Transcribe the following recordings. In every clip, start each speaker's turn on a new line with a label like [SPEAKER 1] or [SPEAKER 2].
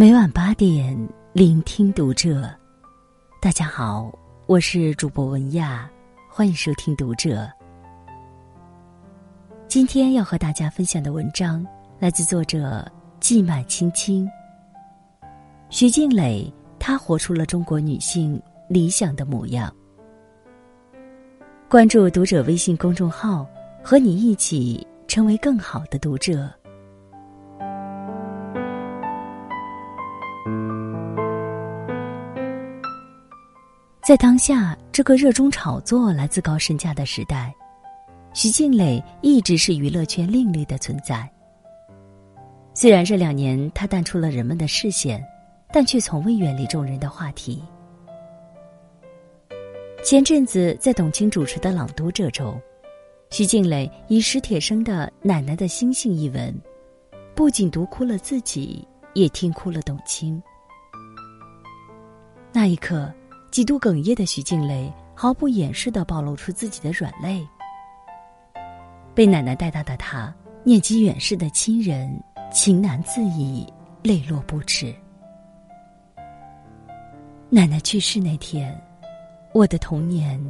[SPEAKER 1] 每晚八点，聆听读者。大家好，我是主播文亚，欢迎收听读者。今天要和大家分享的文章来自作者季麦青青。徐静蕾，她活出了中国女性理想的模样。关注读者微信公众号，和你一起成为更好的读者。在当下这个热衷炒作、来自高身价的时代，徐静蕾一直是娱乐圈另类的存在。虽然这两年她淡出了人们的视线，但却从未远离众人的话题。前阵子在董卿主持的《朗读者》中，徐静蕾以史铁生的《奶奶的星星》一文，不仅读哭了自己，也听哭了董卿。那一刻。几度哽咽的徐静蕾毫不掩饰的暴露出自己的软肋。被奶奶带大的她，念及远逝的亲人，情难自已，泪落不止。奶奶去世那天，我的童年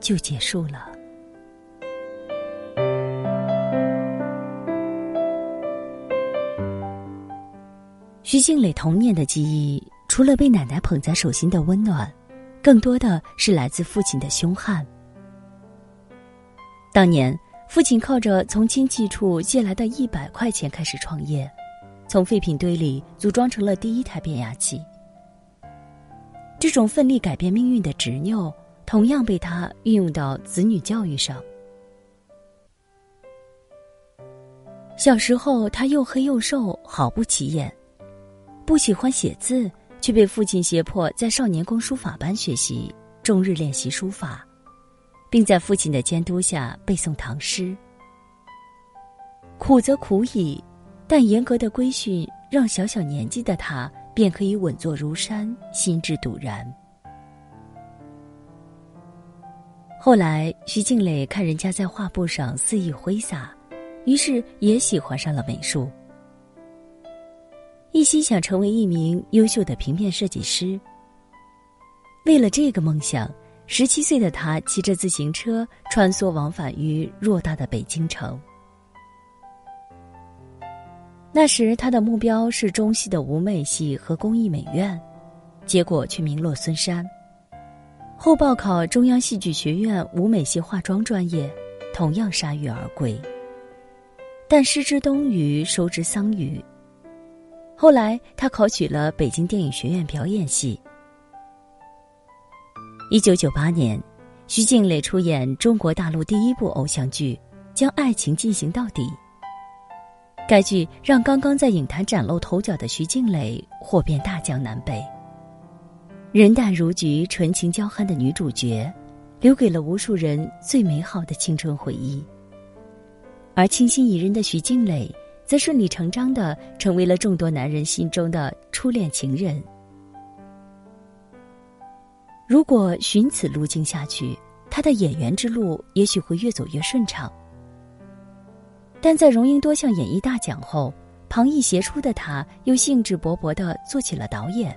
[SPEAKER 1] 就结束了。徐静蕾童年的记忆，除了被奶奶捧在手心的温暖。更多的是来自父亲的凶悍。当年，父亲靠着从亲戚处借来的一百块钱开始创业，从废品堆里组装成了第一台变压器。这种奋力改变命运的执拗，同样被他运用到子女教育上。小时候，他又黑又瘦，毫不起眼，不喜欢写字。却被父亲胁迫在少年宫书法班学习，终日练习书法，并在父亲的监督下背诵唐诗。苦则苦矣，但严格的规训让小小年纪的他便可以稳坐如山，心智笃然。后来，徐静蕾看人家在画布上肆意挥洒，于是也喜欢上了美术。一心想成为一名优秀的平面设计师。为了这个梦想，十七岁的他骑着自行车穿梭往返于偌大的北京城。那时他的目标是中戏的舞美系和工艺美院，结果却名落孙山。后报考中央戏剧学院舞美系化妆专业，同样铩羽而归。但失之东隅，收之桑榆。后来，他考取了北京电影学院表演系。一九九八年，徐静蕾出演中国大陆第一部偶像剧《将爱情进行到底》。该剧让刚刚在影坛崭露头角的徐静蕾火遍大江南北。人淡如菊、纯情娇憨的女主角，留给了无数人最美好的青春回忆。而清新宜人的徐静蕾。则顺理成章的成为了众多男人心中的初恋情人。如果循此路径下去，他的演员之路也许会越走越顺畅。但在荣膺多项演艺大奖后，旁逸斜出的他又兴致勃勃的做起了导演。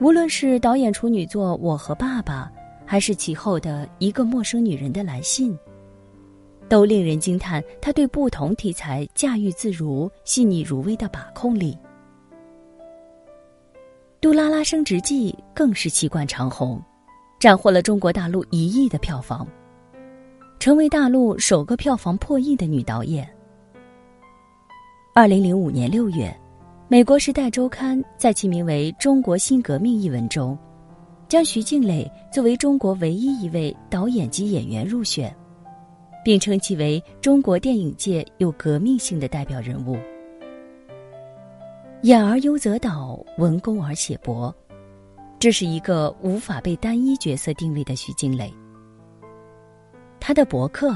[SPEAKER 1] 无论是导演处女作《我和爸爸》，还是其后的一个陌生女人的来信。都令人惊叹他对不同题材驾驭自如、细腻入微的把控力。《杜拉拉升职记》更是气贯长虹，斩获了中国大陆一亿的票房，成为大陆首个票房破亿的女导演。二零零五年六月，美国《时代周刊》在其名为《中国新革命》一文中，将徐静蕾作为中国唯一一位导演及演员入选。并称其为中国电影界有革命性的代表人物。演而优则导，文功而写博，这是一个无法被单一角色定位的徐静蕾。他的博客，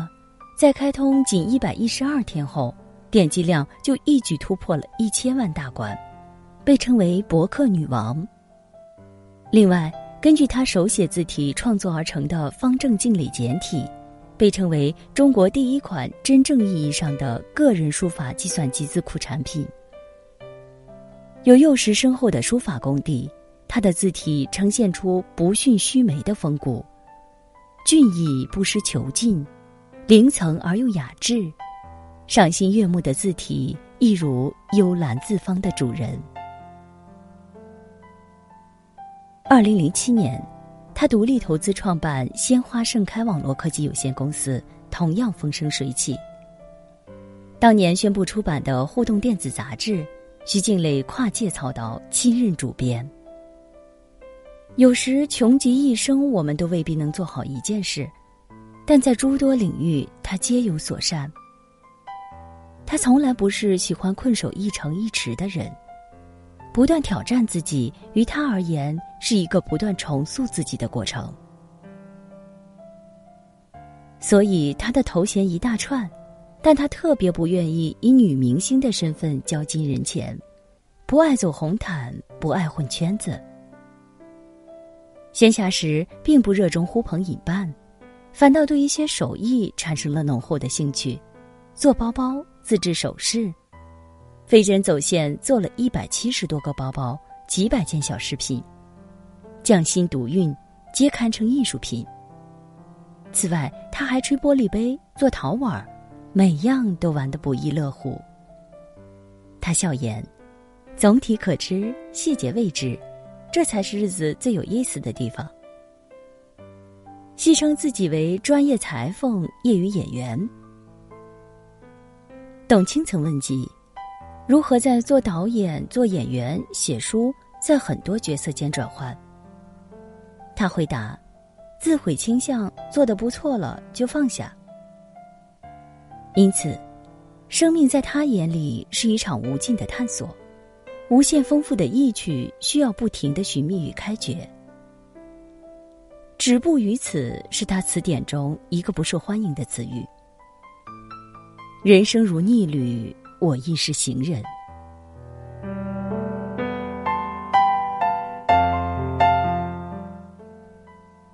[SPEAKER 1] 在开通仅一百一十二天后，点击量就一举突破了一千万大关，被称为博客女王。另外，根据他手写字体创作而成的方正静蕾简体。被称为中国第一款真正意义上的个人书法计算机字库产品。有幼时深厚的书法功底，他的字体呈现出不逊须眉的风骨，俊逸不失遒劲，灵层而又雅致，赏心悦目的字体，一如幽兰字方的主人。二零零七年，他独立投资创办鲜花盛开网络科技有限公司，同样风生水起。当年宣布出版的互动电子杂志。徐静蕾跨界操刀，亲任主编。有时穷极一生，我们都未必能做好一件事，但在诸多领域，他皆有所善。他从来不是喜欢困守一城一池的人，不断挑战自己，于他而言是一个不断重塑自己的过程。所以，他的头衔一大串。但他特别不愿意以女明星的身份交金人钱，不爱走红毯，不爱混圈子。闲暇时并不热衷呼朋引伴，反倒对一些手艺产生了浓厚的兴趣，做包包、自制首饰，飞针走线做了一百七十多个包包，几百件小饰品，匠心独运，皆堪称艺术品。此外，他还吹玻璃杯，做陶碗。每样都玩得不亦乐乎。他笑言：“总体可知，细节未知，这才是日子最有意思的地方。”戏称自己为专业裁缝、业余演员。董卿曾问及：“如何在做导演、做演员、写书，在很多角色间转换？”他回答：“自毁倾向，做得不错了就放下。”因此，生命在他眼里是一场无尽的探索，无限丰富的意趣需要不停的寻觅与开掘。止步于此是他词典中一个不受欢迎的词语。人生如逆旅，我亦是行人。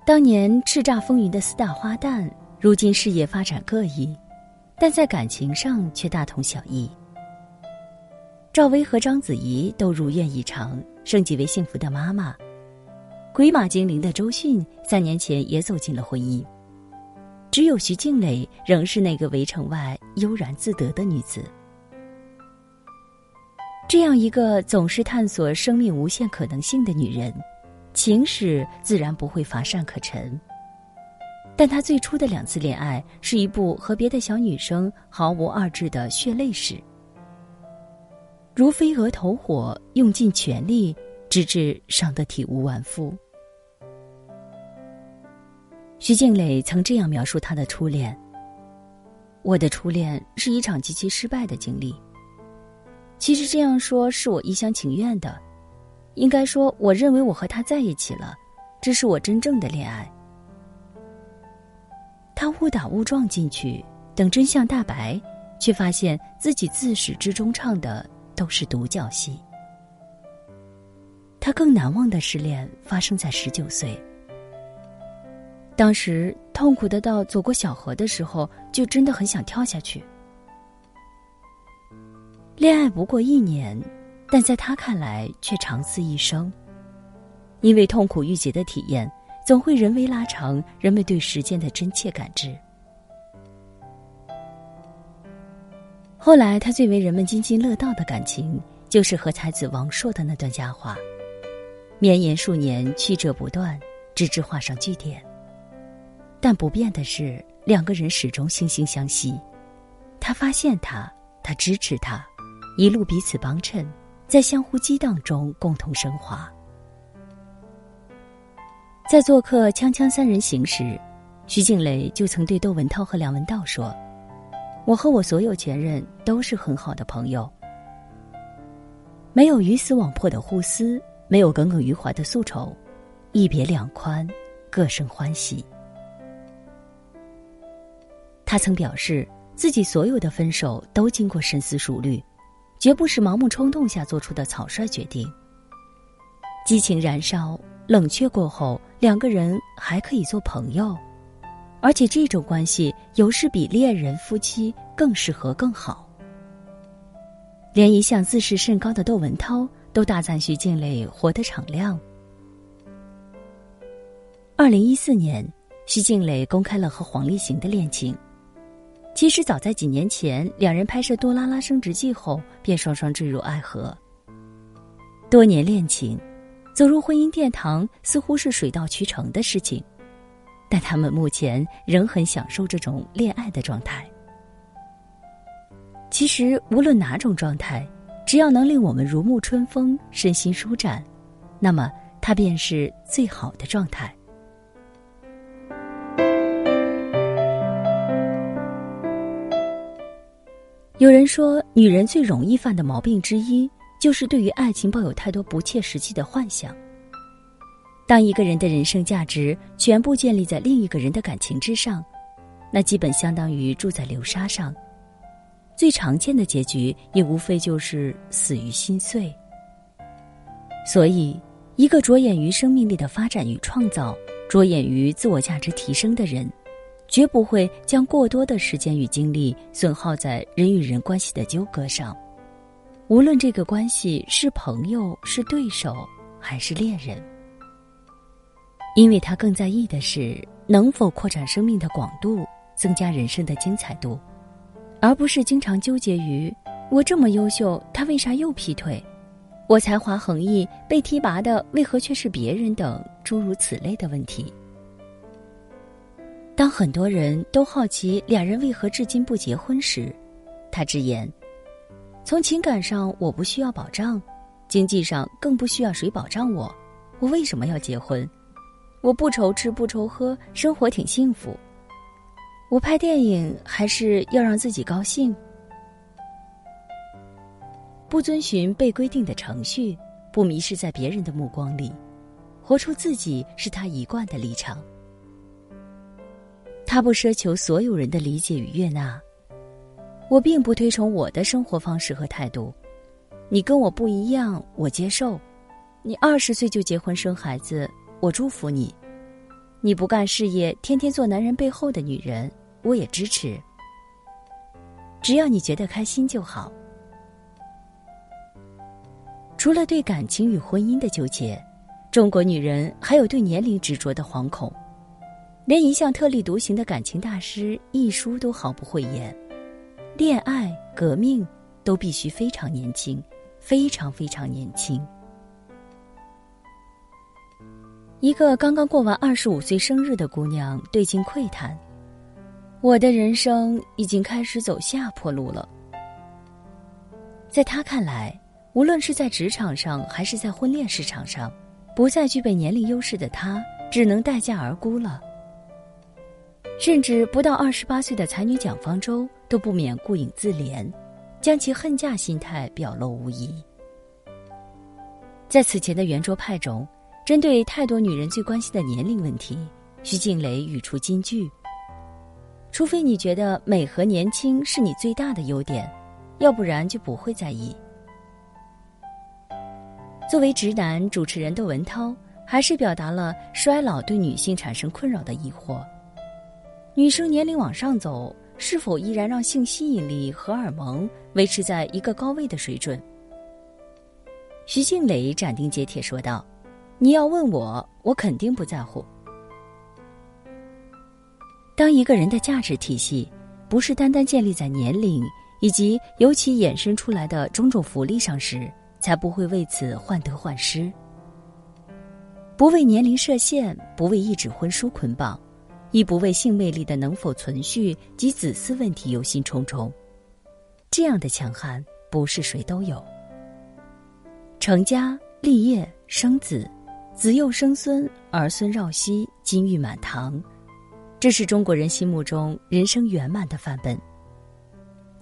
[SPEAKER 1] 当年叱咤风云的四大花旦，如今事业发展各异。但在感情上却大同小异。赵薇和章子怡都如愿以偿，升级为幸福的妈妈。鬼马精灵的周迅三年前也走进了婚姻。只有徐静蕾仍是那个围城外悠然自得的女子。这样一个总是探索生命无限可能性的女人，情史自然不会乏善可陈。但她最初的两次恋爱是一部和别的小女生毫无二致的血泪史，如飞蛾投火，用尽全力，直至伤得体无完肤。徐静蕾曾这样描述她的初恋：“我的初恋是一场极其失败的经历。其实这样说是我一厢情愿的，应该说我认为我和他在一起了，这是我真正的恋爱。”他误打误撞进去，等真相大白，却发现自己自始至终唱的都是独角戏。他更难忘的失恋发生在十九岁，当时痛苦的到走过小河的时候，就真的很想跳下去。恋爱不过一年，但在他看来却长似一生，因为痛苦郁结的体验。总会人为拉长人们对时间的真切感知。后来，他最为人们津津乐道的感情，就是和才子王朔的那段佳话，绵延数年，曲折不断，直至画上句点。但不变的是，两个人始终惺惺相惜。他发现他，他支持他，一路彼此帮衬，在相互激荡中共同升华。在做客《锵锵三人行》时，徐静蕾就曾对窦文涛和梁文道说：“我和我所有前任都是很好的朋友，没有鱼死网破的互撕，没有耿耿于怀的宿愁，一别两宽，各生欢喜。”他曾表示，自己所有的分手都经过深思熟虑，绝不是盲目冲动下做出的草率决定。激情燃烧。冷却过后，两个人还可以做朋友，而且这种关系有时比恋人、夫妻更适合、更好。连一向自视甚高的窦文涛都大赞徐静蕾活得敞亮。二零一四年，徐静蕾公开了和黄立行的恋情。其实早在几年前，两人拍摄《多拉拉升职记》后，便双双坠入爱河。多年恋情，走入婚姻殿堂似乎是水到渠成的事情，但他们目前仍很享受这种恋爱的状态。其实，无论哪种状态，只要能令我们如沐春风、身心舒展，那么它便是最好的状态。有人说，女人最容易犯的毛病之一，就是对于爱情抱有太多不切实际的幻想。当一个人的人生价值全部建立在另一个人的感情之上，那基本相当于住在流沙上。最常见的结局，也无非就是死于心碎。所以，一个着眼于生命力的发展与创造，着眼于自我价值提升的人。绝不会将过多的时间与精力损耗在人与人关系的纠葛上，无论这个关系是朋友、是对手还是恋人，因为他更在意的是能否扩展生命的广度，增加人生的精彩度，而不是经常纠结于我这么优秀，他为啥又劈腿？我才华横溢，被提拔的为何却是别人？等诸如此类的问题。当很多人都好奇两人为何至今不结婚时，他直言：“从情感上我不需要保障，经济上更不需要谁保障我，我为什么要结婚？我不愁吃不愁喝，生活挺幸福。我拍电影还是要让自己高兴，不遵循被规定的程序，不迷失在别人的目光里，活出自己是他一贯的立场。”他不奢求所有人的理解与悦纳，我并不推崇我的生活方式和态度。你跟我不一样，我接受。你二十岁就结婚生孩子，我祝福你。你不干事业，天天做男人背后的女人，我也支持。只要你觉得开心就好。除了对感情与婚姻的纠结，中国女人还有对年龄执着的惶恐。连一向特立独行的感情大师一书都毫不讳言，恋爱、革命都必须非常年轻，非常非常年轻。一个刚刚过完二十五岁生日的姑娘对镜喟叹：“我的人生已经开始走下坡路了。”在她看来，无论是在职场上还是在婚恋市场上，不再具备年龄优势的她，只能待价而沽了。甚至不到二十八岁的才女蒋方舟都不免顾影自怜，将其恨嫁心态表露无遗。在此前的圆桌派中，针对太多女人最关心的年龄问题，徐静蕾语出金句：“除非你觉得美和年轻是你最大的优点，要不然就不会在意。”作为直男主持人的文涛，还是表达了衰老对女性产生困扰的疑惑。女生年龄往上走，是否依然让性吸引力、荷尔蒙维持在一个高位的水准？徐静蕾斩钉截铁说道：“你要问我，我肯定不在乎。当一个人的价值体系不是单单建立在年龄以及由其衍生出来的种种福利上时，才不会为此患得患失。不为年龄设限，不为一纸婚书捆绑。”亦不为性魅力的能否存续及子嗣问题忧心忡忡，这样的强悍不是谁都有。成家立业生子，子幼生孙，儿孙绕膝，金玉满堂，这是中国人心目中人生圆满的范本。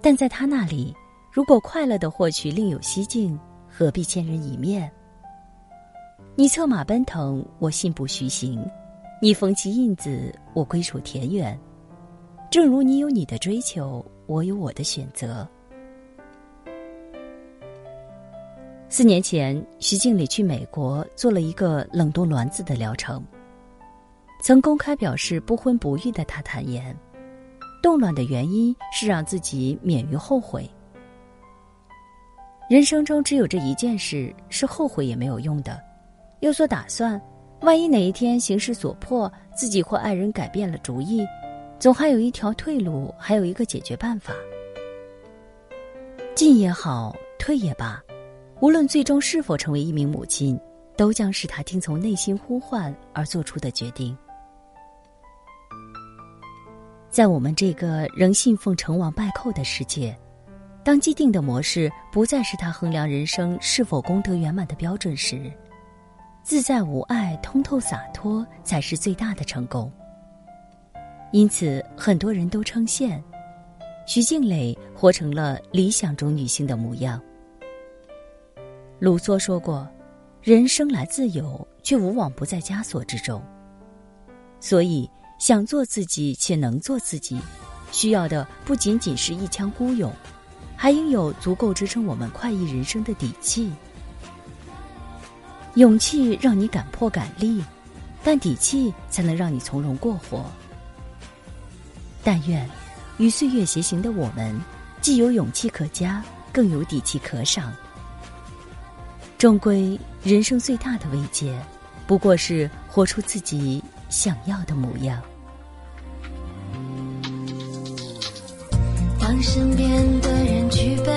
[SPEAKER 1] 但在他那里，如果快乐的获取另有蹊径，何必千人一面？你策马奔腾，我信步徐行。你封其印子，我归属田园。正如你有你的追求，我有我的选择。四年前，徐静蕾去美国做了一个冷冻卵子的疗程。曾公开表示不婚不育的她坦言，冻卵的原因是让自己免于后悔。人生中只有这一件事是后悔也没有用的，有所打算。万一哪一天形势所迫，自己或爱人改变了主意，总还有一条退路，还有一个解决办法。进也好，退也罢，无论最终是否成为一名母亲，都将是他听从内心呼唤而做出的决定。在我们这个仍信奉成王败寇的世界，当既定的模式不再是他衡量人生是否功德圆满的标准时，自在无碍、通透洒脱才是最大的成功。因此，很多人都称羡徐静蕾活成了理想中女性的模样。卢梭说过：“人生来自由，却无往不在枷锁之中。”所以。想做自己且能做自己，需要的不仅仅是一腔孤勇，还应有足够支撑我们快意人生的底气。勇气让你敢破敢立，但底气才能让你从容过活。但愿与岁月偕行的我们，既有勇气可嘉，更有底气可赏。终归，人生最大的慰藉，不过是活出自己想要的模样。
[SPEAKER 2] 当身边的人举杯，